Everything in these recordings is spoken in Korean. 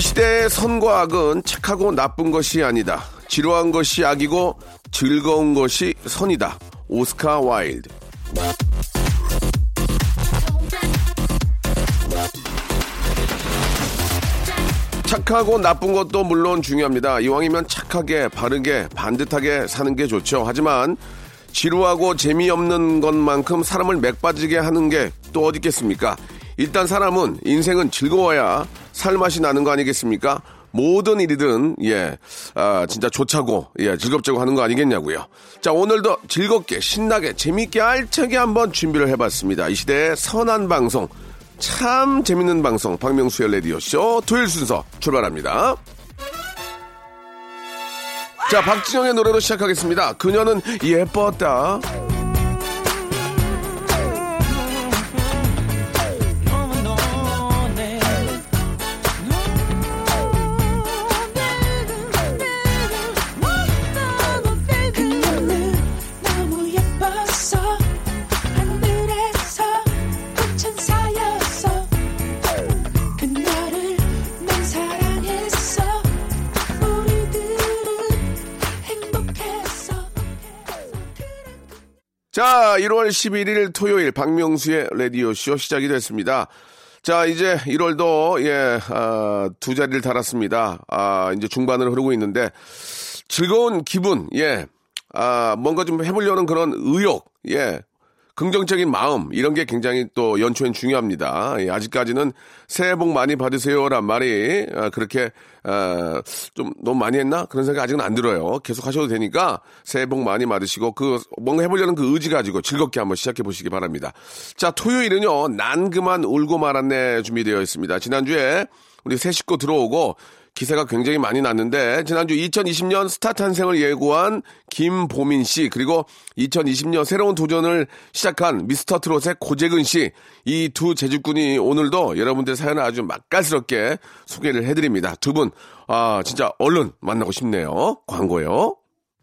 이 시대의 선과 악은 착하고 나쁜 것이 아니다 지루한 것이 악이고 즐거운 것이 선이다 오스카 와일드 착하고 나쁜 것도 물론 중요합니다. 이왕이면 착하게, 바르게, 반듯하게 사는 게 좋죠. 하지만 지루하고 재미없는 것만큼 사람을 맥 빠지게 하는 게 또 어디 있겠습니까? 일단 사람은 인생은 즐거워야 살맛이 나는 거 아니겠습니까? 모든 일이든 예, 아, 진짜 좋자고 예, 즐겁자고 하는 거 아니겠냐고요. 자, 오늘도 즐겁게 신나게 재밌게 알차게 한번 준비를 해봤습니다. 이 시대의 선한 방송. 참 재밌는 방송 박명수의 라디오 쇼 토요일 순서 출발합니다. 자 박진영의 노래로 시작하겠습니다. 그녀는 예뻤다. 자 1월 11일 토요일 박명수의 라디오쇼 시작이 됐습니다. 자 이제 1월도 예, 아, 두 자리를 달았습니다. 아, 이제 중반으로 흐르고 있는데 즐거운 기분, 예, 아, 뭔가 좀 해보려는 그런 의욕, 예, 긍정적인 마음, 이런 게 굉장히 또 연초엔 중요합니다. 예, 아직까지는 새해 복 많이 받으세요란 말이, 아, 그렇게, 아, 좀 너무 많이 했나? 그런 생각 아직은 안 들어요. 계속 하셔도 되니까 새해 복 많이 받으시고, 그, 뭔가 해보려는 그 의지 가지고 즐겁게 한번 시작해 보시기 바랍니다. 자, 토요일은요, 난 그만 울고 말았네 준비되어 있습니다. 지난주에 우리 새 식구 들어오고, 기세가 굉장히 많이 났는데 지난주 2020년 스타 탄생을 예고한 김보민 씨 그리고 2020년 새로운 도전을 시작한 미스터 트롯의 고재근 씨 이 두 제주꾼이 오늘도 여러분들 사연을 아주 맛깔스럽게 소개를 해드립니다. 두 분 아 진짜 얼른 만나고 싶네요. 광고요.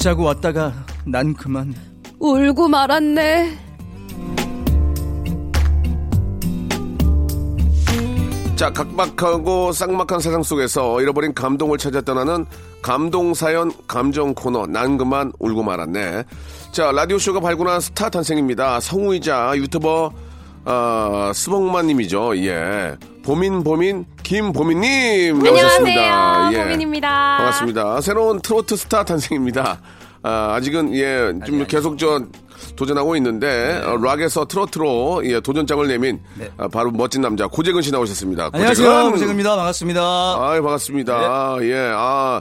웃자고 왔다가 난 그만 울고 말았네. 자, 각박하고 삭막한 세상 속에서 잃어버린 감동을 찾아 떠나는 감동 사연 감정 코너, 난 그만 울고 말았네. 자, 라디오 쇼가 발굴한 스타 탄생입니다. 성우이자 유튜버, 아, 스봉만님이죠. 예. 보민, 보민, 김보민님. 나오셨습니다. 예. 보민입니다. 반갑습니다. 새로운 트로트 스타 탄생입니다. 아, 아직은, 예, 좀 계속 저, 도전하고 있는데, 어, 락에서 트로트로, 예, 도전장을 내민, 아, 바로 멋진 남자, 고재근 씨 나오셨습니다. 안녕하세요 고재근. 고재근입니다 반갑습니다 아이, 반갑습니다. 예, 아,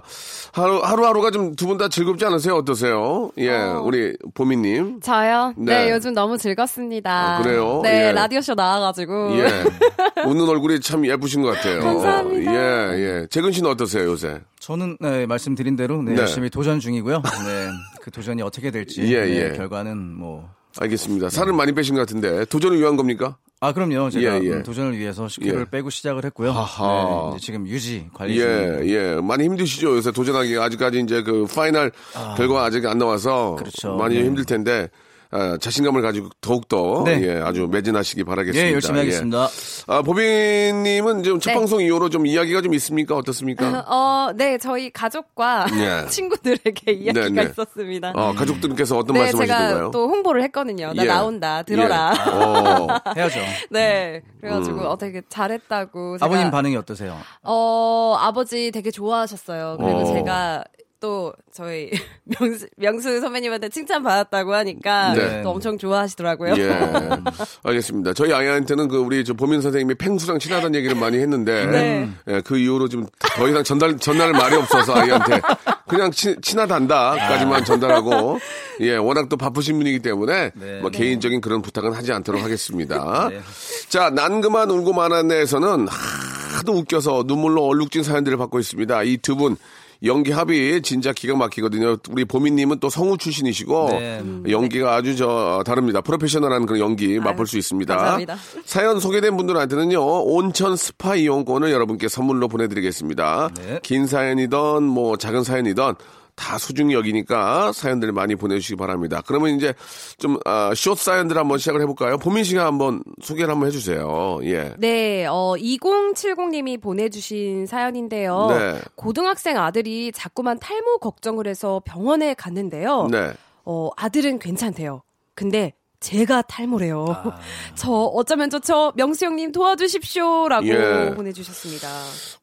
하루, 하루하루가 좀 두 분 다 즐겁지 않으세요? 어떠세요? 예, 우리 보미님. 저요? 네. 네. 요즘 너무 즐겁습니다. 아, 그래요? 네, 예. 라디오 쇼 나와가지고. 예. 웃는 얼굴이 참 예쁘신 것 같아요. 감사합니다. 예, 예. 재근 씨는 어떠세요, 요새? 저는 네, 말씀드린 대로 네, 네. 열심히 도전 중이고요 네, 그 도전이 어떻게 될지 예, 네, 예. 결과는 뭐 알겠습니다. 살을 많이 빼신 것 같은데, 도전을 위한 겁니까? 아, 그럼요. 제가 예, 예. 음, 도전을 위해서 10kg를 예. 빼고 시작을 했고요. 네, 지금 유지 관리 예. 예. 많이 힘드시죠? 요새 도전하기가 아직까지 이제 그 파이널 결과가 아직 안 나와서 그렇죠. 많이 네. 힘들 텐데 아, 자신감을 가지고 더욱더 네. 예, 아주 매진하시기 바라겠습니다. 예, 열심히 하겠습니다. 아, 보빈님은 지금 첫 네. 방송 이후로 좀 이야기가 좀 있습니까? 어떻습니까? 어, 네, 저희 가족과 예. 친구들에게 이야기가 네, 네. 있었습니다. 어, 가족들께서 어떤 네, 말씀하시는 제가 거예요? 또 홍보를 했거든요. 나 예. 나온다, 들어라. 예. 어, 해야죠. 네, 그래가지고 어, 되게 잘했다고. 제가, 아버님 반응이 어떠세요? 어, 아버지 되게 좋아하셨어요. 그리고 어. 제가 또 저희 명수, 명수 선배님한테 칭찬 받았다고 하니까 네. 또 엄청 좋아하시더라고요. 예. 알겠습니다. 저희 아이한테는 그 우리 저 보민 선생님이 팽수랑 친하다는 얘기를 많이 했는데 네. 예, 그 이후로 좀더 이상 전달 전달 말이 없어서 아이한테 그냥 친, 친하단다까지만 전달하고 예, 워낙 또 바쁘신 분이기 때문에 네. 뭐 개인적인 그런 부탁은 하지 않도록 하겠습니다. 네. 자, 난 그만 울고 만한내에서는 하도 웃겨서 눈물로 얼룩진 사연들을 받고 있습니다. 이 두 분 연기 합이 진짜 기가 막히거든요. 우리 보미님은 또 성우 출신이시고 네. 연기가 아주 저 다릅니다. 프로페셔널한 그런 연기 맛볼 수 있습니다. 감사합니다. 사연 소개된 분들한테는요 온천 스파 이용권을 여러분께 선물로 보내드리겠습니다. 네. 긴 사연이던 뭐 작은 사연이던 다 소중히 여기니까 사연들 많이 보내주시기 바랍니다. 그러면 이제 좀 아, 숏 사연들 한번 시작을 해볼까요? 보민 씨가 한번 소개를 한번 해주세요. 예. 네, 어, 2070님이 보내주신 사연인데요. 네. 고등학생 아들이 자꾸만 탈모 걱정을 해서 병원에 갔는데요. 네. 어, 아들은 괜찮대요. 근데 제가 탈모래요. 아. 저 어쩌면 좋죠. 명수 형님 도와주십시오라고 예. 보내주셨습니다.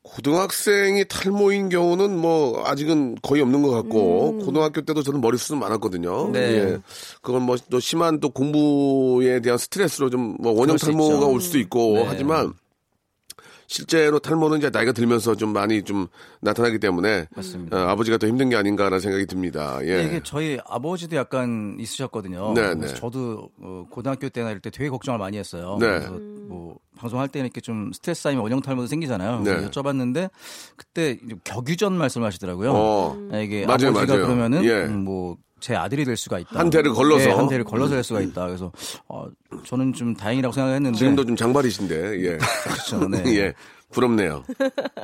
고등학생이 탈모인 경우는 뭐 아직은 거의 없는 것 같고 고등학교 때도 저는 머리숱은 많았거든요. 네. 예. 그건 뭐 또 심한 또 공부에 대한 스트레스로 좀 뭐 원형 탈모가. 올 수도 있고 네. 하지만 실제로 탈모는 이제 나이가 들면서 좀 많이 좀 나타나기 때문에 맞습니다. 어, 아버지가 더 힘든 게 아닌가라는 생각이 듭니다. 예. 근데 이게 저희 아버지도 약간 있으셨거든요. 네, 네. 저도 어, 고등학교 때나 이럴 때 되게 걱정을 많이 했어요. 네. 그래서 뭐 방송할 때는 이렇게 좀 스트레스 쌓이면 원형 탈모도 생기잖아요. 네. 여쭤봤는데 그때 격유전 말씀하시더라고요. 어. 아, 이게 맞아요, 아버지가 맞아요. 그러면은 예. 음, 뭐 제 아들이 될 수가 있다. 한 대를 걸러서. 네, 한 대를 걸러서 될 수가 있다. 그래서 어, 저는 좀 다행이라고 생각했는데 지금도 좀 장발이신데 예. 그렇죠. 네. 예. 부럽네요.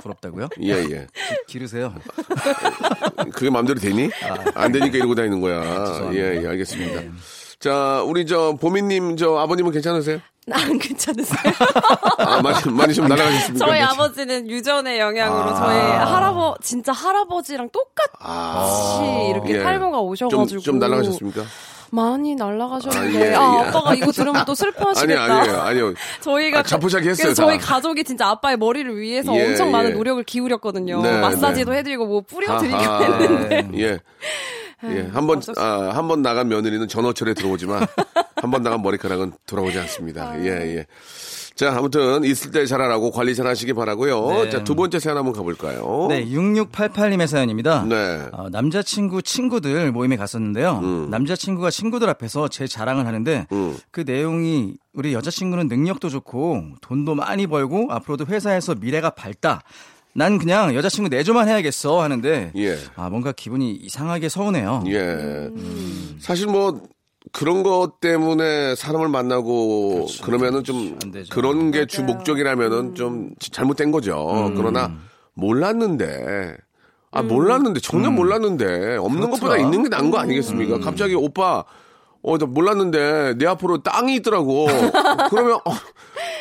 부럽다고요? 예, 예. 기 르세요. 그게 마음대로 되니? 안 되니까 이러고 다니는 거야. 아. 네. 예, 예, 알겠습니다. 자, 우리 저 보미님, 저 아버님은 괜찮으세요? 안 괜찮으세요? 아, 많이, 많이 좀 날아가셨습니까? 저희 아버지는 유전의 영향으로 아. 저희 할아버 진짜 할아버지랑 똑같이 아. 이렇게 예. 탈모가 좀, 오셔가지고 좀 날아가셨습니까? 많이 아, 날아가셨는데 예, 아, 예. 아빠가 이거 들으면 또 아니, 슬퍼하시겠다. 아니에요, 아니요. 저희가 아, 자포자기 했어요, 저희 다. 가족이 진짜 아빠의 머리를 위해서 예, 엄청 많은 예. 노력을 기울였거든요. 네, 마사지도 해드리고 뭐 뿌려드리고 아하. 했는데 예. 예, 한 번, 아, 한 번 나간 며느리는 전어철에 들어오지만, 한 번 나간 머리카락은 돌아오지 않습니다. 예, 예. 자, 아무튼, 있을 때 잘하라고 관리 잘 하시기 바라고요 네. 자, 두 번째 사연 한번 가볼까요? 네, 6688님의 사연입니다. 네. 어, 남자친구 친구들 모임에 갔었는데요. 남자친구가 친구들 앞에서 제 자랑을 하는데 음. 그 내용이 우리 여자친구는 능력도 좋고 돈도 많이 벌고 앞으로도 회사에서 미래가 밝다. 난 그냥 여자친구 내조만 해야겠어 하는데 예. 아 뭔가 기분이 이상하게 서운해요. 예. 사실 뭐 그런 것 때문에 사람을 만나고 그러면은좀 안 되죠. 그런 게 주 목적이라면은 좀 잘못된 거죠. 그러나 몰랐는데 아 몰랐는데 전혀 몰랐는데 없는 것보다 있는 게 나은 거 아니겠습니까? 갑자기 오빠 어, 나 몰랐는데 내 앞으로 땅이 있더라고. 그러면 어,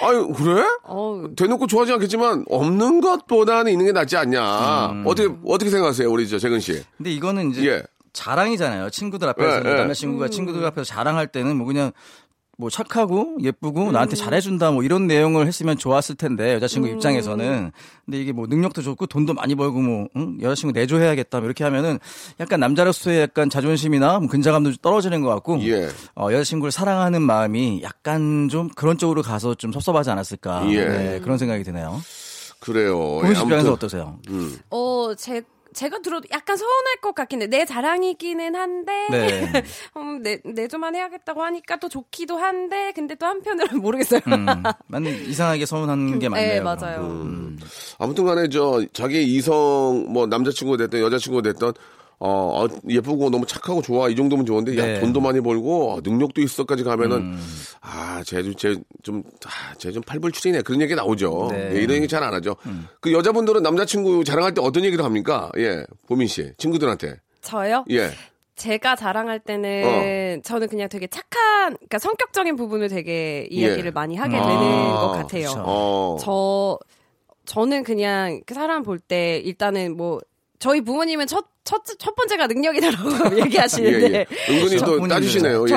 아유 그래? 어, 대놓고 좋아하지 않겠지만 없는 것보다는 있는 게 낫지 않냐. 어떻게 어떻게 생각하세요, 우리 저 재근 씨? 근데 이거는 이제 예. 자랑이잖아요. 친구들 앞에서 예, 뭐 예. 남자친구가 친구들 앞에서 자랑할 때는 뭐 그냥 뭐 착하고 예쁘고 나한테 잘해준다 뭐 이런 내용을 했으면 좋았을 텐데 여자친구 입장에서는 근데 이게 뭐 능력도 좋고 돈도 많이 벌고 뭐 응? 여자친구 내조해야겠다 뭐 이렇게 하면은 약간 남자로서의 약간 자존심이나 뭐 근자감도 좀 떨어지는 것 같고 예. 어, 여자친구를 사랑하는 마음이 약간 좀 그런 쪽으로 가서 좀 섭섭하지 않았을까 예. 네, 그런 생각이 드네요. 그래요. 보민 씨 예, 입장에서 아무튼 어떠세요? 어, 제, 제가 들어도 약간 서운할 것 같긴 해. 내 자랑이기는 한데, 네. 음, 내, 내조만 해야겠다고 하니까 또 좋기도 한데, 근데 또 한편으로는 모르겠어요. 음, 맞는 이상하게 서운한 게 맞네요. 네, 맞아요. 음. 아무튼 간에 저 자기 이성 뭐 남자친구가 됐든 여자친구가 됐든 어, 어, 예쁘고 너무 착하고 좋아 이 정도면 좋은데 야 네. 돈도 많이 벌고 어, 능력도 있어까지 가면은 아쟤 쟤 좀 아 쟤 좀 팔불출이네 그런 얘기 나오죠. 네. 예, 이런 얘기 잘 안 하죠. 그 여자분들은 남자친구 자랑할 때 어떤 얘기를 합니까? 예, 보민 씨 친구들한테 저요? 예. 제가 자랑할 때는 저는 그냥 되게 착한, 그러니까 성격적인 부분을 되게 이야기를 예. 많이 하게 아, 되는 것 같아요. 어. 저 저는 그냥 그 사람 볼 때 일단은 뭐 저희 부모님은 첫 첫, 첫 번째가 능력이다라고 예, 얘기하시는데 예. 은근히 또. 따지시네요. 예, 예.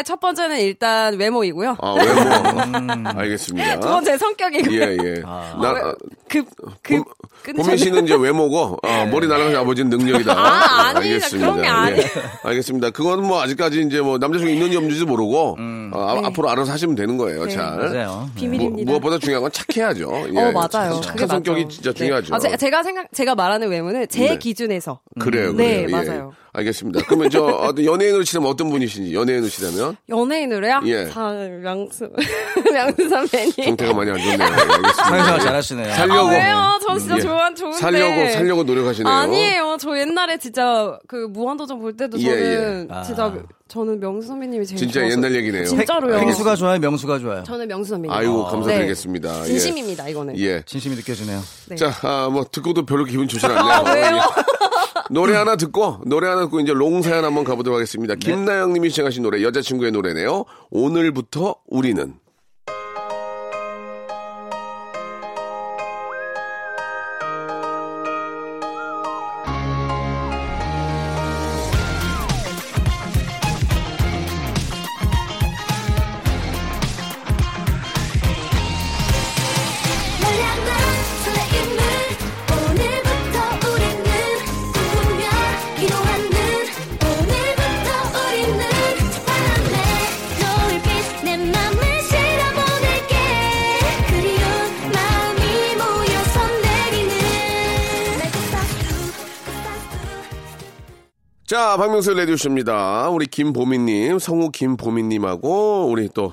저의 첫 번째는 일단 외모이고요. 아, 외모. 알겠습니다. 두 번째 성격이고요. 예, 예. 아. 나, 아, 급, 급, 끈 보민 씨는 이제 외모고, 아, 머리 날아가신 아버지는 능력이다. 아, 아니다. 알겠습니다. 그런 게 아니에요. 예. 알겠습니다. 그건 뭐 아직까지 이제 뭐 남자친구 있는지 없는지도 모르고, 어, 아, 네. 앞으로 알아서 하시면 되는 거예요. 네. 잘. 맞아요. 비밀입니다. 무, 엇보다 중요한 건 착해야죠. 예. 어 맞아요. 착한 성격이. 진짜 네. 중요하죠. 아, 제, 제가 생각 제가 말하는 외모는 제 네. 기준에서 그래요. 네, 그래요. 예. 맞아요. 알겠습니다. 그러면 저 연예인으로 치면 어떤 분이신지 연예인으로 치자면 연예인으로요. 예. 자, 명수 명수 선배님. 상태가 많이 안 좋네요. 예. 사회생활 잘하시네요. 살려고 아, 왜요? 저 진짜 예. 좋아 좋은데. 살려고 살려고 노력하시네요. 아니에요. 저 옛날에 진짜 그 무한도전 볼 때도 예, 저는 예. 진짜 아. 저는 명수 선배님이 제일 진짜 좋아서- 옛날 얘기네요. 진짜로요. 행수가 좋아요, 명수가 좋아요. 저는 명수 선배님. 아이고 네. 감사드리겠습니다. 예. 진심입니다 이거는. 예. 진심이 느껴지네요. 네. 자, 아, 뭐 듣고도 별로 기분 좋진 않네요. 아, 왜요? 예. 노래 하나 듣고 노래 하나 듣고 이제 롱 사연 한번 가보도록 하겠습니다. 김나영님이 시청하신 노래 여자친구의 노래네요. 오늘부터 우리는 자, 박명수 레디오쇼입니다. 우리 김보미님, 성우 김보미님하고 우리 또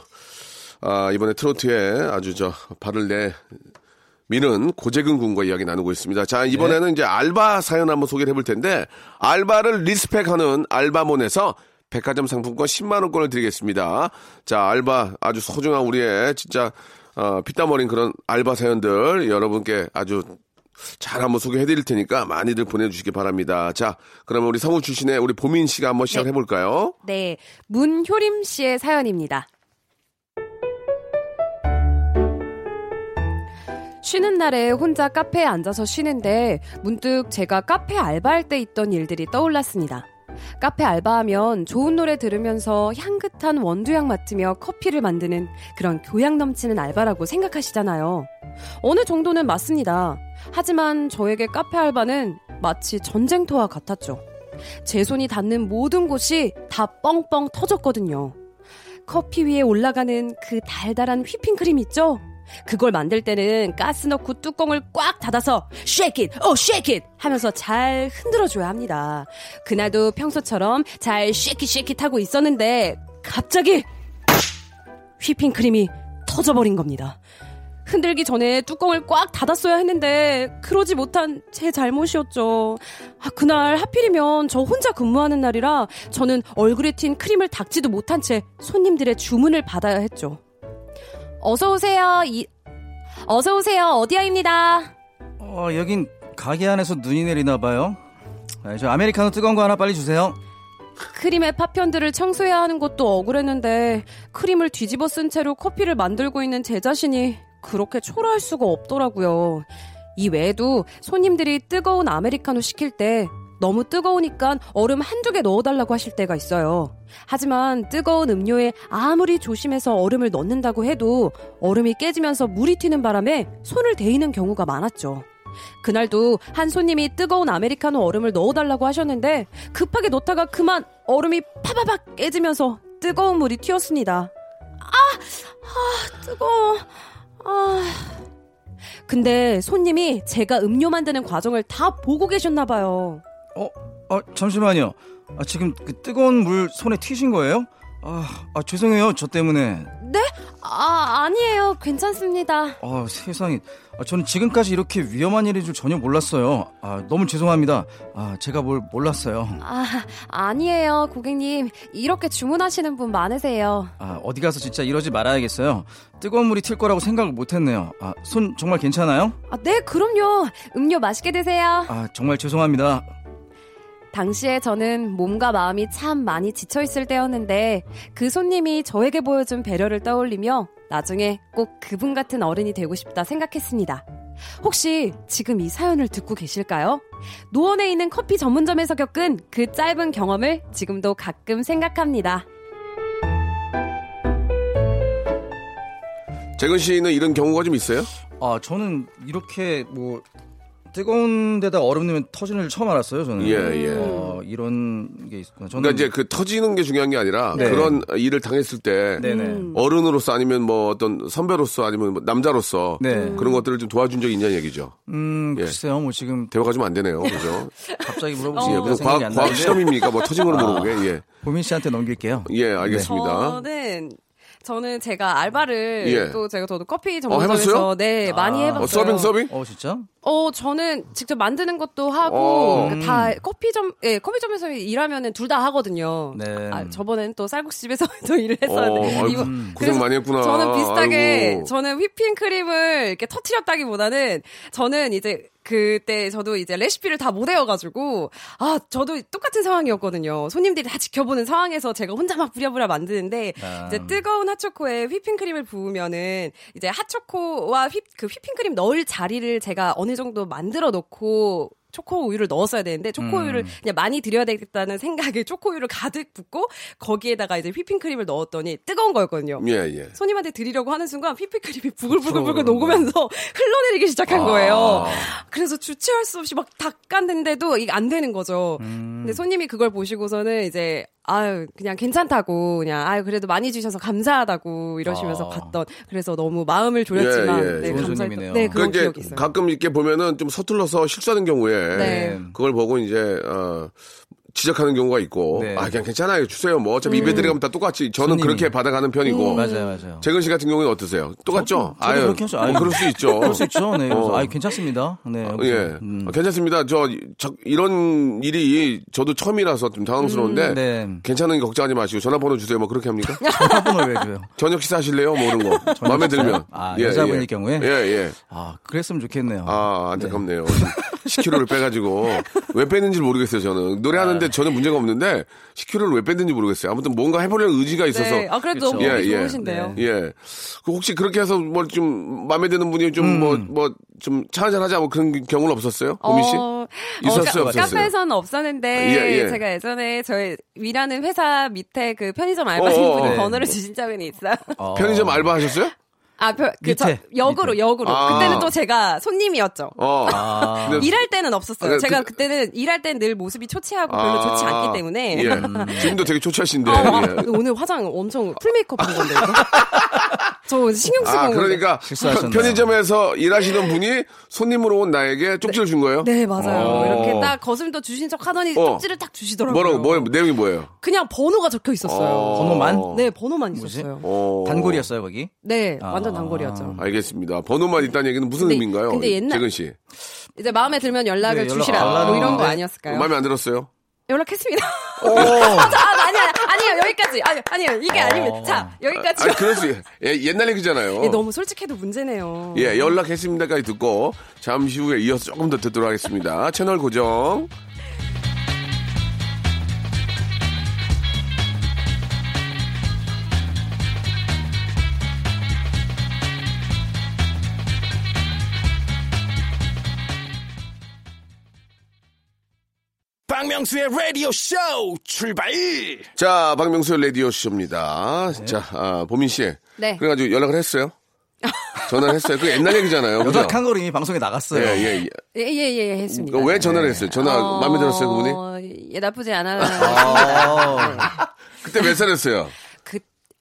아, 이번에 트로트에 아주 저 발을 내 미는 고재근 군과 이야기 나누고 있습니다. 자, 이번에는 이제 알바 사연 한번 소개를 해볼 텐데, 알바를 리스펙하는 알바몬에서 백화점 상품권 10만원권을 드리겠습니다. 자, 알바 아주 소중한 우리의 진짜, 어, 피땀 어린 그런 알바 사연들 여러분께 아주 잘 한번 소개해 드릴 테니까 많이들 보내주시기 바랍니다. 자, 그러면 우리 성우 출신의 우리 보민 씨가 한번 시작해 볼까요? 네, 문효림 씨의 사연입니다. 쉬는 날에 혼자 카페에 앉아서 쉬는데 문득 제가 카페 알바할 때 있던 일들이 떠올랐습니다. 카페 알바하면 좋은 노래 들으면서 향긋한 원두향 맡으며 커피를 만드는 그런 교양 넘치는 알바라고 생각하시잖아요. 어느 정도는 맞습니다. 하지만 저에게 카페 알바는 마치 전쟁터와 같았죠. 제 손이 닿는 모든 곳이 다 뻥뻥 터졌거든요. 커피 위에 올라가는 그 달달한 휘핑크림 있죠? 그걸 만들 때는 가스 넣고 뚜껑을 꽉 닫아서 shake it, oh shake it 하면서 잘 흔들어줘야 합니다. 그날도 평소처럼 잘 shake it, shake it 하고 있었는데 갑자기 휘핑크림이 터져버린 겁니다. 흔들기 전에 뚜껑을 꽉 닫았어야 했는데 그러지 못한 제 잘못이었죠. 아, 그날 하필이면 저 혼자 근무하는 날이라 저는 얼굴에 튄 크림을 닦지도 못한 채 손님들의 주문을 받아야 했죠. 어서 오세요. 이 어서 오세요. 어디야입니다. 어, 여긴 가게 안에서 눈이 내리나 봐요. 아, 저 아메리카노 뜨거운 거 하나 빨리 주세요. 크림의 파편들을 청소해야 하는 것도 억울했는데 크림을 뒤집어 쓴 채로 커피를 만들고 있는 제 자신이 그렇게 초라할 수가 없더라고요. 이 외에도 손님들이 뜨거운 아메리카노 시킬 때 너무 뜨거우니까 얼음 한두 개 넣어달라고 하실 때가 있어요. 하지만 뜨거운 음료에 아무리 조심해서 얼음을 넣는다고 해도 얼음이 깨지면서 물이 튀는 바람에 손을 데이는 경우가 많았죠. 그날도 한 손님이 뜨거운 아메리카노 얼음을 넣어달라고 하셨는데 급하게 넣다가 그만 얼음이 파바박 깨지면서 뜨거운 물이 튀었습니다. 아, 아, 뜨거워. 아. 근데 손님이 제가 음료 만드는 과정을 다 보고 계셨나봐요. 어, 아, 잠시만요. 아, 지금 그 뜨거운 물 손에 튀신 거예요? 아, 아, 죄송해요. 저 때문에. 네? 아, 아니에요. 괜찮습니다. 아, 세상에. 아, 저는 지금까지 이렇게 위험한 일인 줄 전혀 몰랐어요. 아, 너무 죄송합니다. 아, 제가 뭘 몰랐어요. 아, 아니에요, 고객님. 이렇게 주문하시는 분 많으세요. 아, 어디 가서 진짜 이러지 말아야겠어요. 뜨거운 물이 튈 거라고 생각을 못 했네요. 아, 손 정말 괜찮아요? 아, 네, 그럼요. 음료 맛있게 드세요. 아, 정말 죄송합니다. 당시에 저는 몸과 마음이 참 많이 지쳐있을 때였는데 그 손님이 저에게 보여준 배려를 떠올리며 나중에 꼭 그분 같은 어른이 되고 싶다 생각했습니다. 혹시 지금 이 사연을 듣고 계실까요? 노원에 있는 커피 전문점에서 겪은 그 짧은 경험을 지금도 가끔 생각합니다. 재근 씨는 이런 경우가 좀 있어요? 아 저는 이렇게 뭐 뜨거운 데다 얼음 넣으면 터지는 줄 처음 알았어요. 저는. 예, 예. 어, 이런 게 있구나. 저는 그러니까 이제 그 터지는 게 중요한 게 아니라 네. 그런 일을 당했을 때 네네. 어른으로서 아니면 뭐 어떤 선배로서 아니면 뭐 남자로서 네. 그런 것들을 좀 도와준 적이 있냐는 얘기죠. 음 예. 글쎄요. 뭐 지금 대화가 좀 안 되네요. 그죠? 갑자기 예, 물어보시니까 무슨 생각이 과학, 안 과학 실험입니까? 뭐 터진 거로 물어보게. 예. 보민 씨한테 넘길게요. 예, 알겠습니다. 저는 저는 제가 알바를 예. 또 제가 저도 커피 해봤어요? 전문점에서 네 많이 아. 해봤어요. 어, 서빙 서빙? 어 진짜? 어, 저는 직접 만드는 것도 하고, 어. 그러니까 다 커피점, 예, 커피점에서 일하면은 둘 다 하거든요. 네. 아, 저번에는 또 쌀국수집에서 또 일을 어, 했었는데. 아이고, 이거- 고생 그래서 많이 했구나. 저는 비슷하게, 아이고. 저는 휘핑 크림을 이렇게 터트렸다기보다는, 저는 이제, 그때 저도 이제 레시피를 다 못 외워가지고, 아, 저도 똑같은 상황이었거든요. 손님들이 다 지켜보는 상황에서 제가 혼자 막 부랴부랴 만드는데, 아. 이제 뜨거운 핫초코에 휘핑크림을 부으면은, 이제 핫초코와 휘, 그 휘핑크림 넣을 자리를 제가 어느 정도 만들어 놓고, 초코 우유를 넣었어야 되는데 초코 우유를 그냥 많이 드려야 되겠다는 생각에 초코 우유를 가득 붓고 거기에다가 이제 휘핑크림을 넣었더니 뜨거운 거였거든요. 예, 예. 손님한테 드리려고 하는 순간 휘핑크림이 부글부글부글 녹으면서 흘러내리기 시작한 거예요. 그래서 주체할 수 없이 막 닦았는데도 이게 안 되는 거죠. 근데 손님이 그걸 보시고서는 이제 아유 그냥 괜찮다고 그냥 아유 그래도 많이 주셔서 감사하다고 이러시면서 아. 갔던 그래서 너무 마음을 졸였지만 예, 예. 네, 감사했던. 네그 그런 이제 기억이 있어요. 가끔 이렇게 보면은 좀 서툴러서 실수하는 경우에 네. 그걸 보고 이제 어 지적하는 경우가 있고 네. 아 그냥 괜찮아요 주세요 뭐 어차피 입에 들어가면 다 똑같이 저는 손님이. 그렇게 받아가는 편이고 맞아요, 맞아요. 재근 씨 같은 경우는 어떠세요? 똑같죠? 저도 그렇게 하죠. 아유, 뭐 그럴 수 있죠. 그럴 수 있죠. 네. 어. 아, 괜찮습니다. 네. 예, 음. 아, 괜찮습니다. 저, 저 이런 일이 저도 처음이라서 좀 당황스러운데 네. 괜찮은 게 걱정하지 마시고 전화번호 주세요. 뭐 그렇게 합니까? 전화번호 왜 줘요? 저녁 식사 하실래요? 뭐 이런 거 마음에 들면. 아, 여자분일 경우에? 예, 예. 아, 그랬으면 좋겠네요. 아, 안타깝네요. 10kg를 빼가지고 왜 빼는지 모르겠어요. 저는 노래하는데 전혀 문제가 없는데 10kg를 왜 뺐는지 모르겠어요. 아무튼 뭔가 해보려는 의지가 있어서. 네, 아 그래도 너무 예, 예. 좋으신데요. 예. 그 혹시 그렇게 해서 뭘 좀 마음에 드는 분이 좀 뭐 뭐좀차 한잔 하자 뭐 그런 경우는 없었어요? 보미 씨? 어, 있었어요, 카- 없었어요? 카페에서는 없었는데 예, 예. 제가 예전에 저희 일하는 회사 밑에 그 편의점 알바생 어, 어, 분이 어. 번호를 주신 적은 있어요. 어. 편의점 알바 하셨어요? 아, 그, 그, 저, 밑에, 역으로, 밑에. 역으로. 아. 그때는 또 제가 손님이었죠. 어. 아. 일할 때는 없었어요. 아, 그- 제가 그- 그, 때는 일할 때는 늘 모습이 초췌하고 별로 좋지 않기 때문에. 예. 지금도 되게 초췌하신데. 아, 예. 오늘 화장 엄청 풀 메이크업 한 건데. 이거? 저 신경 쓰고 아. 그러니까 실수하셨네요. 편의점에서 일하시던 분이 손님으로 온 나에게 쪽지를 준 거예요? 네, 맞아요. 어. 이렇게 딱 거슴도 주신 척 하더니 어. 쪽지를 딱 주시더라고요. 뭐라고, 뭐, 내용이 뭐예요? 그냥 번호가 적혀 있었어요. 번호만? 네, 번호만 뭐지? 있었어요. 어. 단골이었어요, 거기? 네, 아. 완전 단골이었죠. 알겠습니다. 번호만 있다는 얘기는 무슨 근데- 의미인가요? 근데 옛날- 재근 씨. 이제 마음에 들면 연락을 네, 주시라. 안뭐 이런 거. 아니었을까요? 마음에 안 들었어요? 연락했습니다. 아, 자, 아, 아니야, 아니요, 여기까지. 아니, 아니요, 이게 아닙니다. 자, 여기까지. 아, 그럴 수, 예, 옛날 얘기잖아요. 예, 너무 솔직해도 문제네요. 예, 연락했습니다까지 듣고 잠시 후에 이어서 조금 더 듣도록 하겠습니다. 채널 고정. 박명수의 라디오 쇼 출발! 자, 박명수의 라디오 쇼입니다. 자, 아, 보민 씨. 네. 그래가지고 연락을 했어요. 전화를 했어요. 그 옛날 얘기잖아요. 연락한 거로 이미 방송에 나갔어요. 예, 예, 예. 예, 예, 예, 했습니다. 그러니까 왜 전화를 했어요? 전화 어, 마음에 들었어요, 그분이? 예, 나쁘지 않아. 아, 그때 몇 살이었어요?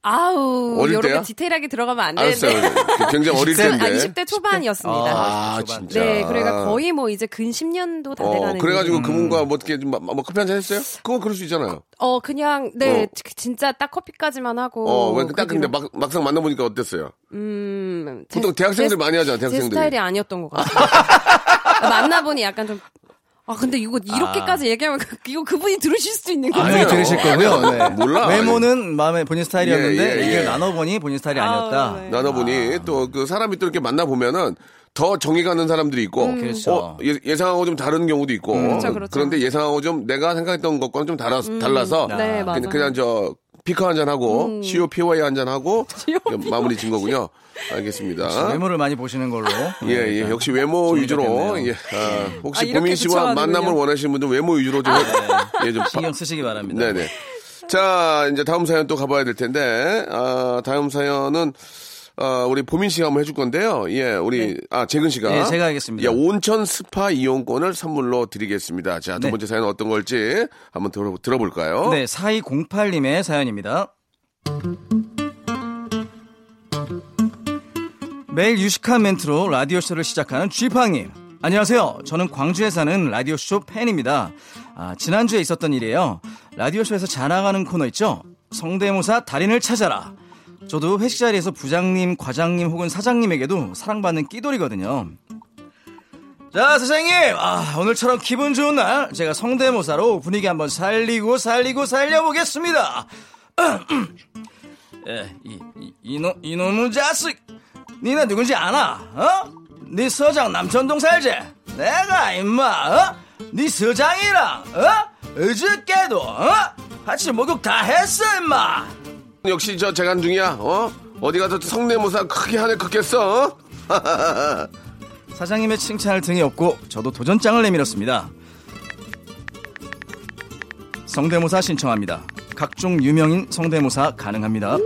그, 아우, 어릴 이렇게 때요? 디테일하게 들어가면 안 알았어요. 되는데. 그 굉장히 어릴 20대? 때인데. 아, 20대 초반이었습니다. 아, 초반. 진짜. 네, 그러니까 거의 뭐 이제 근 10년도 다 어, 돼가는. 그래가지고 일이- 그분과 뭐 어떻게 좀, 마- 뭐 커피 한잔 했어요? 그건 그럴 수 있잖아요. 어, 그냥, 네, 어. 지- 진짜 딱 커피까지만 하고. 어, 왜, 딱 그 근데 막, 막상 만나보니까 어땠어요? 음, 제- 보통 대학생들 제- 많이 하잖아, 제 대학생들이. 스타일이 아니었던 것 같아요. 만나보니 약간 좀, 아, 근데 이거 이렇게까지 얘기하면 그- 이거 그분이 들으실 수도 있는 거예요. 분명히 들으실 거고요. 네. 몰라. 외모는 마음에 본인 스타일이었는데 예, 예, 예. 얘기를 나눠보니 본인 스타일이 아, 아니었다. 네. 나눠보니 또 그 사람이 또 이렇게 만나 보면은 더 정이 가는 사람들이 있고, 그렇죠. 어, 예, 상하고좀 다른 경우도 있고, 그렇죠, 그렇죠. 런데 예상하고 좀 내가 생각했던 것과는 좀 달라, 달라서, 네, 맞아요. 그냥, 그냥 저, 피커 한잔 하고, COPY 한 잔 하고, 마무리 진 거군요. 알겠습니다. 외모를 많이 보시는 걸로. 예, 예. 일단 역시 외모 위주로. 예. 아, 혹시 아, 보민 씨와. 만남을 원하시는 분들 외모 위주로 좀, 예, 좀. 신경 쓰시기 바랍니다. 네네. 자, 이제 다음 사연 또 가봐야 될 텐데, 아, 다음 사연은, 어, 우리 보민 씨가 한번 해줄 건데요. 예, 우리, 아, 재근 씨가. 네, 제가 하겠습니다. 예, 온천 스파 이용권을 선물로 드리겠습니다. 자, 두 네. 번째 사연은 어떤 걸지 한번 들어, 들어볼까요? 네, 4208님의 사연입니다. 매일 유식한 멘트로 라디오쇼를 시작하는 쥐팡님. 안녕하세요. 저는 광주에 사는 라디오쇼 팬입니다. 아, 지난주에 있었던 일이에요. 라디오쇼에서 자랑하는 코너 있죠? 성대모사 달인을 찾아라. 저도 회식 자리에서 부장님, 과장님 혹은 사장님에게도 사랑받는 끼돌이거든요. 자, 사장님! 아, 오늘처럼 기분 좋은 날, 제가 성대모사로 분위기 한번 살리고, 살리고, 살려보겠습니다! 예, 이, 이, 이놈, 이놈의 자식! 니네 누군지 아나? 어? 네 서장 남천동 살지? 내가, 임마, 어? 네 서장이랑, 어? 어저께도, 어? 같이 목욕 다 했어, 임마! 역시 저 재간둥이야, 어? 어디 가서 성대모사 크게 하네, 크겠어, 어? 사장님의 칭찬을 등에 업고 저도 도전장을 내밀었습니다. 성대모사 신청합니다. 각종 유명인 성대모사 가능합니다.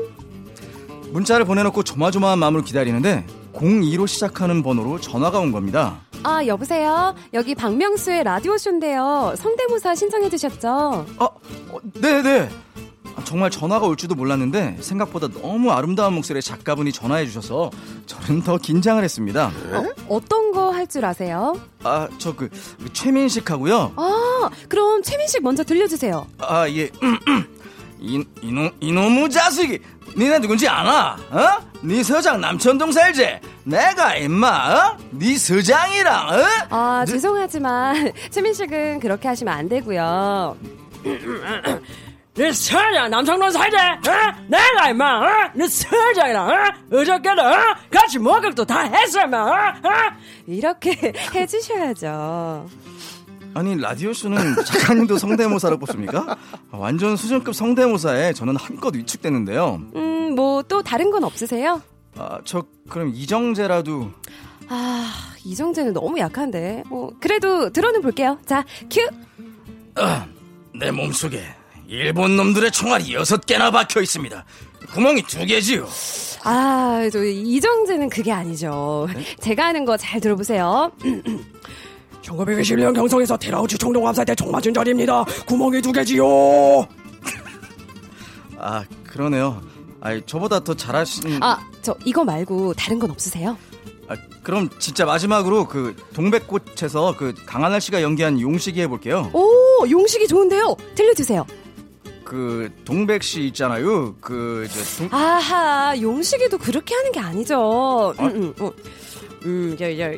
문자를 보내놓고 조마조마한 마음으로 기다리는데 02로 시작하는 번호로 전화가 온 겁니다. 아, 여보세요? 여기 박명수의 라디오 쇼인데요. 성대모사 신청해 주셨죠? 아, 어, 네네. 아, 정말 전화가 올 줄도 몰랐는데 생각보다 너무 아름다운 목소리의 작가분이 전화해 주셔서 저는 더 긴장을 했습니다. 어 떤 거 할 줄 아세요? 아, 저 그 최민식 하고요. 아, 그럼 최민식 먼저 들려주세요. 아, 예. 이, 이놈, 이놈의 자식이, 니네 누군지 아나? 어? 네 서장 남천동 살지? 내가 임마, 어? 네 서장이랑, 어? 아, 죄송하지만 최민식은 그렇게 하시면 안 되고요. 네 서장 남성동 살지? 어? 내가 임마 어? 네 서장이랑 어? 어저께도 어? 같이 목욕도 다 했어 임마 어? 어? 이렇게 해주셔야죠. 아니, 라디오 쇼는 작가님도 성대모사로 뽑습니까? 아, 완전 수준급 성대모사에 저는 한껏 위축되는데요. 음, 뭐 또 다른 건 없으세요? 아, 저, 그럼 이정재라도. 아, 이정재는 너무 약한데. 뭐, 그래도 들어는 볼게요. 자, 큐! 내 몸속에 일본 놈들의 총알이 여섯 개나 박혀 있습니다. 구멍이 두 개지요. 아, 저 이정재는 그게 아니죠. 제가 하는 거 잘 들어보세요. 1921년 경성에서 테라우치 총독 암살 때 총 맞은 자리입니다 구멍이 두 개지요 아, 그러네요. 아, 저보다 더 잘하신. 아, 저 이거 말고 다른 건 없으세요? 아, 그럼 진짜 마지막으로 그 동백꽃에서 그 강하늘 씨가 연기한 용식이 해볼게요. 오, 용식이 좋은데요. 들려주세요. 그 동백 씨 있잖아요. 그 이제 동... 아하, 용식이도 그렇게 하는 게 아니죠. 음, 음, 음. 음, 저, 저,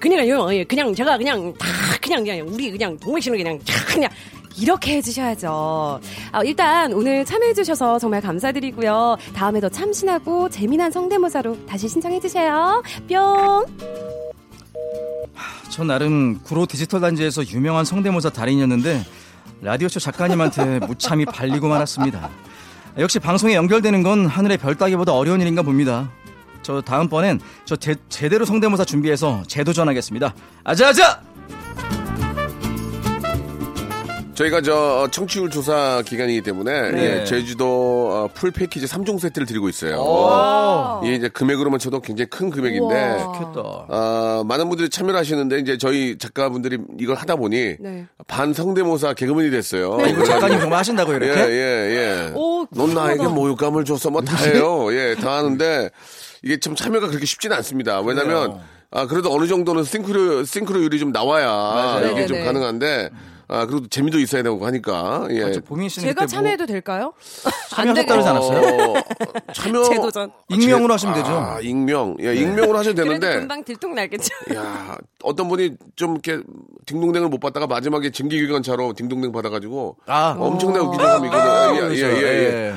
그냥요, 예, 그냥 제가 그냥 다 그냥 그냥 우리 그냥 동백 씨는 그냥 다 그냥 이렇게 해주셔야죠. 아, 일단 오늘 참여해주셔서 정말 감사드리고요. 다음에 더 참신하고 재미난 성대모사로 다시 신청해주세요. 뿅! 저 나름 구로 디지털 단지에서 유명한 성대모사 달인이었는데 라디오쇼 작가님한테 무참히 발리고 말았습니다. 역시 방송에 연결되는 건 하늘의 별 따기보다 어려운 일인가 봅니다. 저 다음번엔 저 제, 제대로 성대모사 준비해서 재도전하겠습니다. 아자아자! 저희가 저 청취율 조사 기간이기 때문에 네. 예, 제주도 어, 풀 패키지 3종 세트를 드리고 있어요. 오. 이게 이제 금액으로만 쳐도 굉장히 큰 금액인데. 아, 많은 분들이 참여를 하시는데 이제 저희 작가분들이 이걸 하다 보니 네. 반 성대모사 개그맨이 됐어요. 이거 작가님 정말 하신다고요, 예, 이렇게? 예, 예. 오, 넌 나에게. 모욕감을 줬어. 뭐 다 해요. 예, 다 하는데 이게 참 참여가 그렇게 쉽지는 않습니다. 왜냐면. 아, 그래도 어느 정도는 싱크로, 싱크로율이 좀 나와야 맞아요. 이게 좀 네네네. 가능한데 아, 그래도 재미도 있어야 되고 하니까. 예. 아, 보민 씨는 제가 그때 참여해도 될까요? 참여하셨다 그러지 않았어요? 어, 참여 재도전. 익명으로 하시면 되죠. 아, 익명. 예, 익명으로 하셔도 되는데 금방 들통 날겠죠. 야, 어떤 분이 좀 이렇게 딩동댕을 못 받다가 마지막에 증기기관차로 딩동댕 받아가지고 아. 엄청나게 웃긴 적이 있거든요. 예, 예, 예, 예.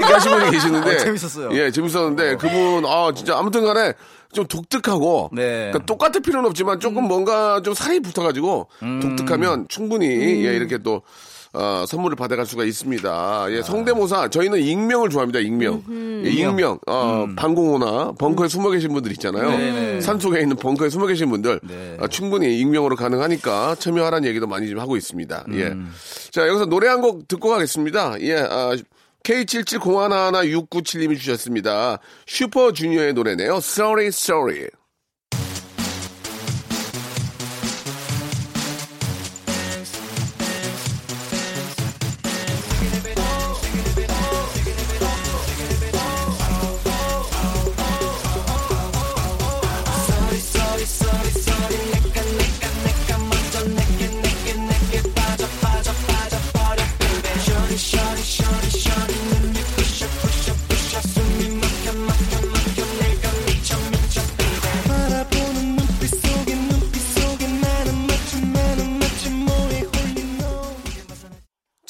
하신 분이 계시는데. 어, 재밌었어요. 예, 재밌었는데 그분, 아, 진짜 아무튼 간에 좀 독특하고 네. 그러니까 똑같을 필요는 없지만 조금 뭔가 좀 살이 붙어가지고 독특하면 충분히 예, 이렇게 또 어, 선물을 받아갈 수가 있습니다. 예, 성대모사 저희는 익명을 좋아합니다. 익명, 예, 익명, 어, 방공호나 벙커에 숨어 계신 분들 있잖아요. 네네. 산 속에 있는 벙커에 숨어 계신 분들 네. 어, 충분히 익명으로 가능하니까 참여하라는 얘기도 많이 좀 하고 있습니다. 예, 자 여기서 노래 한 곡 듣고 가겠습니다. 예, 아, K77011697님이 주셨습니다. 슈퍼주니어의 노래네요. Sorry, Sorry.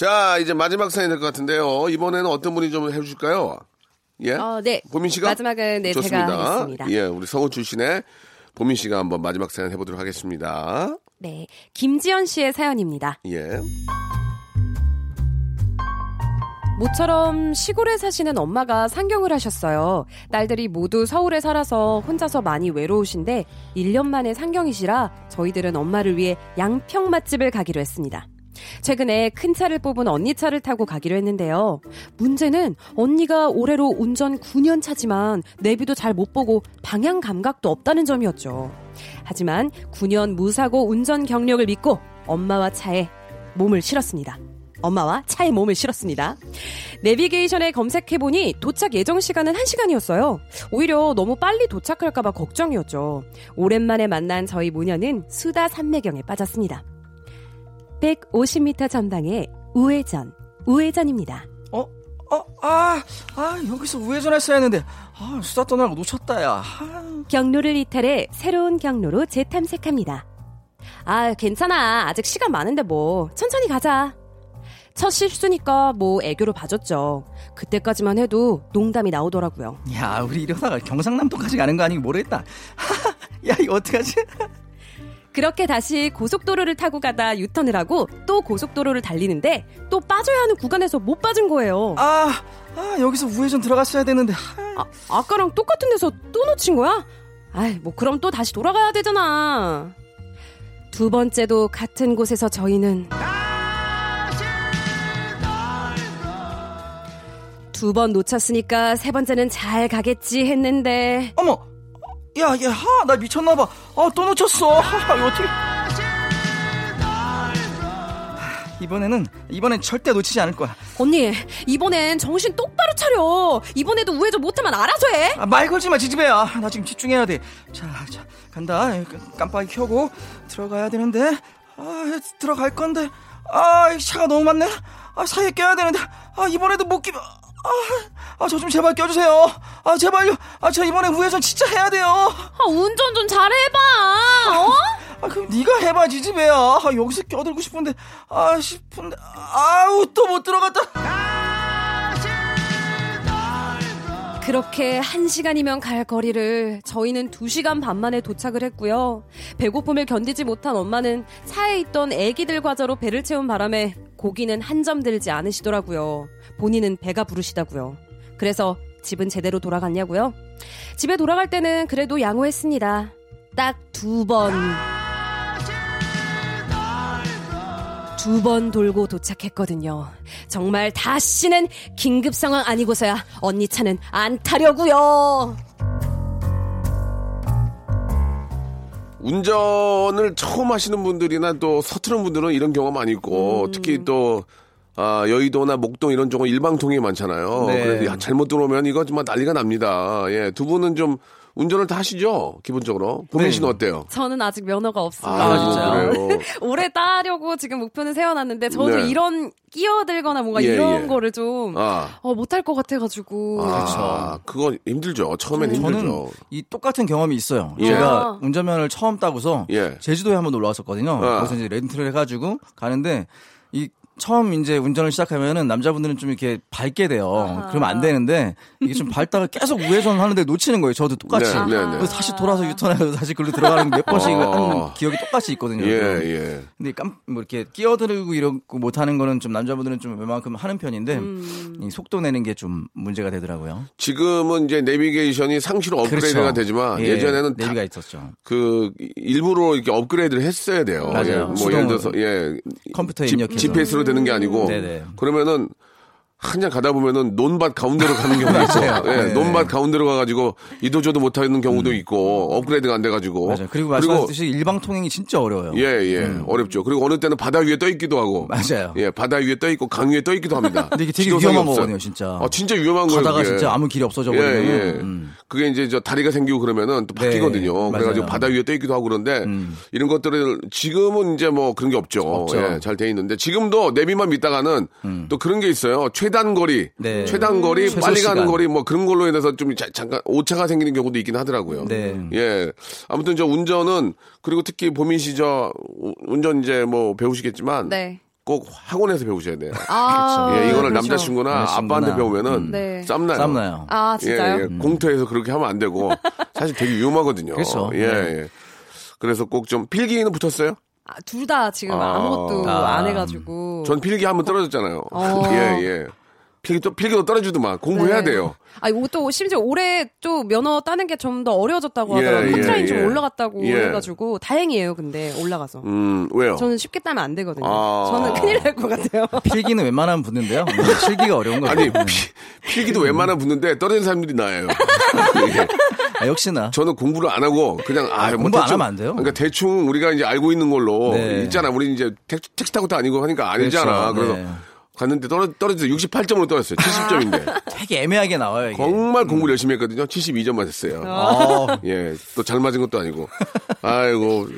자, 이제 마지막 사연이 될 것 같은데요. 이번에는 어떤 분이 좀 해주실까요? 예? 어, 네. 보민 씨가? 마지막은 네, 좋습니다. 제가 하겠습니다. 예, 우리 성우 출신의 보민 씨가 한번 마지막 사연 해보도록 하겠습니다. 네. 김지연 씨의 사연입니다. 예. 모처럼 시골에 사시는 엄마가 상경을 하셨어요. 딸들이 모두 서울에 살아서 혼자서 많이 외로우신데 1년 만에 상경이시라 저희들은 엄마를 위해 양평 맛집을 가기로 했습니다. 최근에 큰 차를 뽑은 언니 차를 타고 가기로 했는데요. 문제는 언니가 올해로 운전 9년 차지만 내비도 잘 못 보고 방향 감각도 없다는 점이었죠. 하지만 9년 무사고 운전 경력을 믿고 엄마와 차에 몸을 실었습니다. 엄마와 차에 몸을 실었습니다. 내비게이션에 검색해보니 도착 예정 시간은 1시간이었어요. 오히려 너무 빨리 도착할까봐 걱정이었죠. 오랜만에 만난 저희 모녀는 수다 산매경에 빠졌습니다. 150m 전방의 우회전, 우회전입니다. 어? 어? 아, 아, 여기서 우회전했어야 했는데, 아, 수다 떠나는 거 놓쳤다, 야. 아, 경로를 이탈해 새로운 경로로 재탐색합니다. 아, 괜찮아. 아직 시간 많은데 뭐. 천천히 가자. 첫 실수니까 뭐 애교로 봐줬죠. 그때까지만 해도 농담이 나오더라고요. 야, 우리 이러다가 경상남도까지 가는 거 아니면 모르겠다. 야, 이거 어떡하지? 그렇게 다시 고속도로를 타고 가다 유턴을 하고 또 고속도로를 달리는데 또 빠져야 하는 구간에서 못 빠진 거예요. 아, 아, 여기서 우회전 들어갔어야 되는데. 아, 아까랑 똑같은 데서 또 놓친 거야? 아이, 뭐 그럼 또 다시 돌아가야 되잖아. 두 번째도 같은 곳에서 저희는 두 번 놓쳤으니까 세 번째는 잘 가겠지 했는데 어머! 야, 얘, 하, 나 미쳤나봐. 아, 또 놓쳤어. 하, 이거 어떻게. 이번에는, 이번엔 절대 놓치지 않을 거야. 언니 이번엔 정신 똑바로 차려 이번에도 우회전 못하면 알아서 해 아, 말 걸지 마, 지지배야. 나 지금 집중해야 돼. 자, 자, 간다. 깜빡이 켜고 들어가야 되는데. 아, 들어갈 건데. 아, 이 차가 너무 많네. 아, 사이에 껴야 되는데. 아, 이번에도 못 끼면. 아, 아, 저 좀 제발 껴주세요. 아, 제발요. 아, 저 이번에 우회전 진짜 해야 돼요. 아, 운전 좀 잘해봐 어? 아, 그럼 네가 해봐, 지지배야. 아, 여기서 껴들고 싶은데. 아, 싶은데. 아우, 또 못 들어갔다. 그렇게 한 시간이면 갈 거리를 저희는 두 시간 반 만에 도착을 했고요. 배고픔을 견디지 못한 엄마는 차에 있던 애기들 과자로 배를 채운 바람에 고기는 한 점 들지 않으시더라고요. 본인은 배가 부르시다고요. 그래서 집은 제대로 돌아갔냐고요? 집에 돌아갈 때는 그래도 양호했습니다. 딱 두 번. 두 번 돌고 도착했거든요. 정말 다시는 긴급 상황 아니고서야 언니 차는 안 타려고요. 운전을 처음 하시는 분들이나 또 서투른 분들은 이런 경험 많이 있고 음. 특히 또 아, 여의도나 목동 이런 쪽은 일방통행이 많잖아요. 네. 그래서 야, 잘못 들어오면 이거 정말 난리가 납니다. 예, 두 분은 좀 운전을 다 하시죠? 기본적으로. 보민 네. 씨는 어때요? 저는 아직 면허가 없습니다. 아, 진짜요? 올해 따려고 지금 목표는 세워놨는데 저도 네. 이런 끼어들거나 뭔가 예, 이런 예. 거를 좀 아. 어, 못할 것 같아가지고 아, 그거 힘들죠. 처음엔 힘들죠. 저는 이 똑같은 경험이 있어요. 예. 제가 운전면허를 처음 따고서 예. 제주도에 한번 놀러 왔었거든요. 아. 거기서 이제 렌트를 해가지고 가는데 이 처음 이제 운전을 시작하면은 남자분들은 좀 이렇게 밟게 돼요. 그러면 안 되는데 이게 좀 밟다가 계속 우회전 하는데 놓치는 거예요. 저도 똑같이. 네, 네, 네. 다시 돌아서 유턴해서 다시 글로 들어가는 몇 번씩 어. 하는 기억이 똑같이 있거든요. 예, 예. 근데 깜, 뭐 이렇게 끼어들고 이러고 못하는 거는 좀 남자분들은 좀 웬만큼 하는 편인데 이 속도 내는 게 좀 문제가 되더라고요. 지금은 이제 내비게이션이 상시로 업그레이드가 그렇죠. 되지만 예, 예전에는 다 내비가 있었죠. 그 일부러 이렇게 업그레이드를 했어야 돼요. 맞아요. 예, 뭐. 예를 들어서 예 컴퓨터에 입력해서. GPS로 되는 게 아니고 네네. 그러면은 한참 가다 보면은 논밭 가운데로 가는 경우가 있어. 맞아요. 예, 네. 논밭 가운데로 가가지고 이도저도 못하는 경우도 있고 업그레이드가 안 돼가지고 맞아요. 그리고 말씀하셨듯이 일방 통행이 진짜 어려워요. 예, 예. 어렵죠. 그리고 어느 때는 바다 위에 떠 있기도 하고. 맞아요. 예, 바다 위에 떠 있고 강 위에 떠 있기도 합니다. 근데 이게 되게 위험한 없어요. 거거든요, 진짜. 아, 진짜 위험한 거예요. 가다가 그게. 진짜 아무 길이 없어져 예, 버리면 예. 음. 그게 이제 저 다리가 생기고 그러면은 또 네, 바뀌거든요. 맞아요. 음. 그래가지고 바다 위에 떠 있기도 하고 그런데 이런 것들을 지금은 이제 뭐 그런 게 없죠. 없죠. 예, 잘 돼 있는데 지금도 내비만 믿다가는 또 그런 게 있어요. 최단 거리, 음. 네. 최단 거리, 최소 빨리 가는. 거리 뭐 그런 걸로 인해서 좀 자- 잠깐 오차가 생기는 경우도 있긴 하더라고요. 네. 예. 아무튼 저 운전은 그리고 특히 보민 씨저 운전 이제 뭐 배우시겠지만 네. 꼭 학원에서 배우셔야 돼요. 아, 예, 이거를 그렇죠. 남자친구나 남자친구나. 아빠한테 배우면은 음. 네. 쌈나요. 쌈나요. 아, 진짜요? 예, 예. 공터에서 그렇게 하면 안 되고 사실 되게 위험하거든요. 그렇죠. 예, 네. 예. 그래서 꼭 좀 필기는 붙었어요? 아, 둘 다 지금 아. 아무것도 아. 안 해가지고. 전 필기 한번 떨어졌잖아요. 어. 예, 예. 필기 또 필기도 떨어지더만 공부해야 네. 돼요. 아, 이것도 심지어 올해 또 면허 따는 게 좀 더 어려워졌다고 예, 하더라고요. 예, 커트라인 좀 예. 올라갔다고 예. 해가지고 다행이에요. 근데 올라가서. 음, 왜요? 저는 쉽게 따면 안 되거든요. 아. 저는 큰일 날 것 같아요. 필기는 웬만하면 붙는데요. 음, 실기가 어려운 거예요. 아니 피, 필기도 웬만하면 붙는데 떨어진 사람들이 나아요. 예. 아, 역시나. 저는 공부를 안 하고 그냥 아, 뭐 공부 안 대충- 하면 안 돼요. 그러니까 대충 우리가 이제 알고 있는 걸로 네. 있잖아. 우리 이제 택, 택시 타고도 아니고 하니까 알잖아. 그렇죠. 그래서 네. 갔는데 떨어 떨어져서 68점으로 떨어졌어요. 70점인데. 되게 애매하게 나와요, 이게. 정말 공부를 열심히 했거든요. 72점만 했어요. 어, 예, 또 잘 맞은 것도 아니고. 아이고.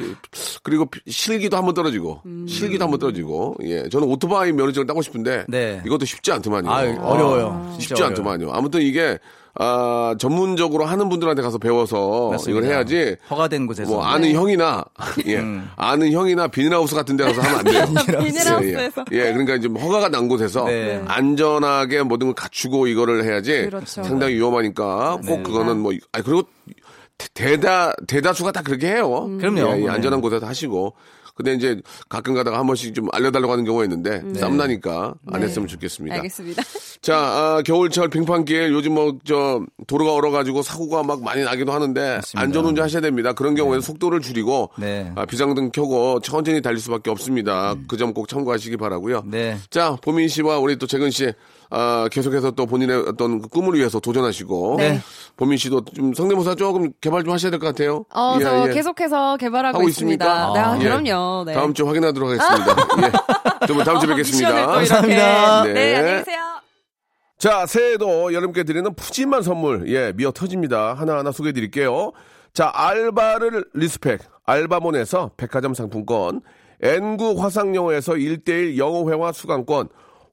그리고 실기도 한번 떨어지고, 실기도 한번 떨어지고, 예. 저는 오토바이 면허증을 따고 싶은데, 네. 이것도 쉽지 않더만요. 아, 어려워요. 쉽지. 않더만요. 아무튼 이게, 아, 전문적으로 하는 분들한테 가서 배워서 맞습니다. 이걸 해야지, 허가된 곳에서. 뭐 아는 형이나, 예. 아는 형이나 비닐하우스 같은 데 가서 하면 안 돼요. 비닐하우스에서. 예, 예. 그러니까 이제 허가가 난 곳에서 네. 안전하게 모든 걸 갖추고 이거를 해야지 그렇죠. 상당히 위험하니까 꼭 그거는 뭐, 아 그리고 대다 대다수가 다 그렇게 해요. 그럼요. 예, 예, 네. 안전한 곳에서 하시고. 근데 이제 가끔 가다가 한 번씩 좀 알려달라고 하는 경우가 있는데 쌈나니까 안 네. 했으면 좋겠습니다. 알겠습니다. 자, 아, 겨울철 빙판길 요즘 뭐 저 도로가 얼어가지고 사고가 막 많이 나기도 하는데. 안전운전 하셔야 됩니다. 그런 경우에는 속도를 줄이고 네. 아, 비상등 켜고 천천히 달릴 수밖에 없습니다. 그 점 꼭 참고하시기 바라고요. 네. 자, 보민 씨와 우리 또 재근 씨 아, 계속해서 또 본인의 어떤 그 꿈을 위해서 도전하시고 네. 보민 씨도 좀 성대모사 조금 개발 좀 하셔야 될 것 같아요. 어, 예, 저 예. 계속해서 개발하고 하고 있습니다. 있습니까? 네, 아, 예. 그럼요. 네. 다음 주 확인하도록 하겠습니다. 예. 두분 다음 주에 어, 미션을 또 뵙겠습니다. 감사합니다. 네. 네, 안녕히 계세요. 자, 새해에도 여러분께 드리는 푸짐한 선물, 예, 미어 터집니다. 하나하나 소개해 드릴게요. 자, 알바를 respect, 알바몬에서 백화점 상품권, N구 화상영어에서 1대1 영어회화 수강권,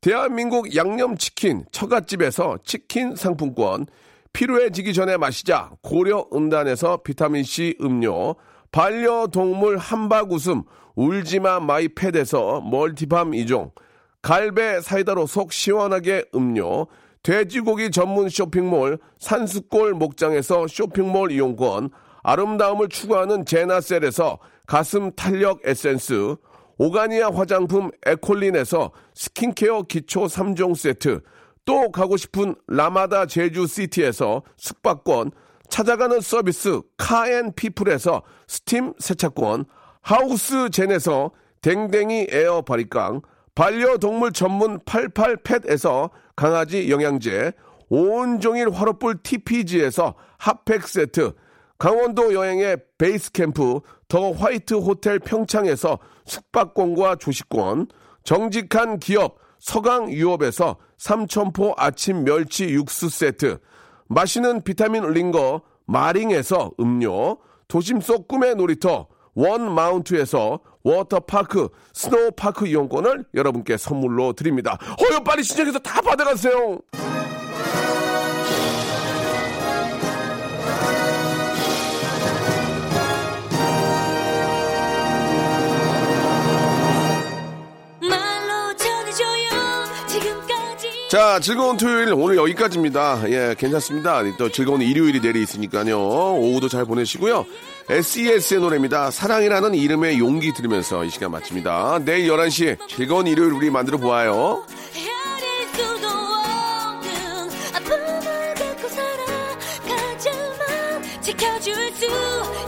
대한민국 양념치킨 처갓집에서 치킨 상품권, 피로해지기 전에 마시자 고려 은단에서 비타민C 음료, 반려동물 함박 웃음 울지마 마이 팻에서 multi balm 이종 갈배 사이다로 속 시원하게 음료, 돼지고기 전문 쇼핑몰 산수골 목장에서 쇼핑몰 이용권, 아름다움을 추구하는 제나셀에서 가슴 탄력 에센스, 오가니아 화장품 에콜린에서 스킨케어 기초 3종 세트, 또 가고 싶은 라마다 제주시티에서 숙박권, 찾아가는 서비스 카앤피플에서 스팀 세차권, 하우스 젠에서 댕댕이 에어 바리깡, 반려동물 전문 88팻에서 강아지 영양제, 온종일 화로불 TPG에서 핫팩 세트, 강원도 여행의 베이스 캠프 더 화이트 호텔 평창에서 숙박권과 조식권, 정직한 기업 서강 유업에서 삼천포 아침 멸치 육수 세트, 마시는 비타민 링거 마링에서 음료, 도심 속 꿈의 놀이터 원 마운트에서 워터파크 snow park 이용권을 여러분께 선물로 드립니다. 어여 빨리 신청해서 다 받아가세요. 자, 즐거운 토요일 오늘 여기까지입니다. 예, 괜찮습니다. 또 즐거운 일요일이 내리 있으니까요. 오후도 잘 보내시고요. SES의 노래입니다. 사랑이라는 이름의 용기 들으면서 이 시간 마칩니다. 내일 11시에 즐거운 일요일 우리 만들어 보아요. 지켜줄 수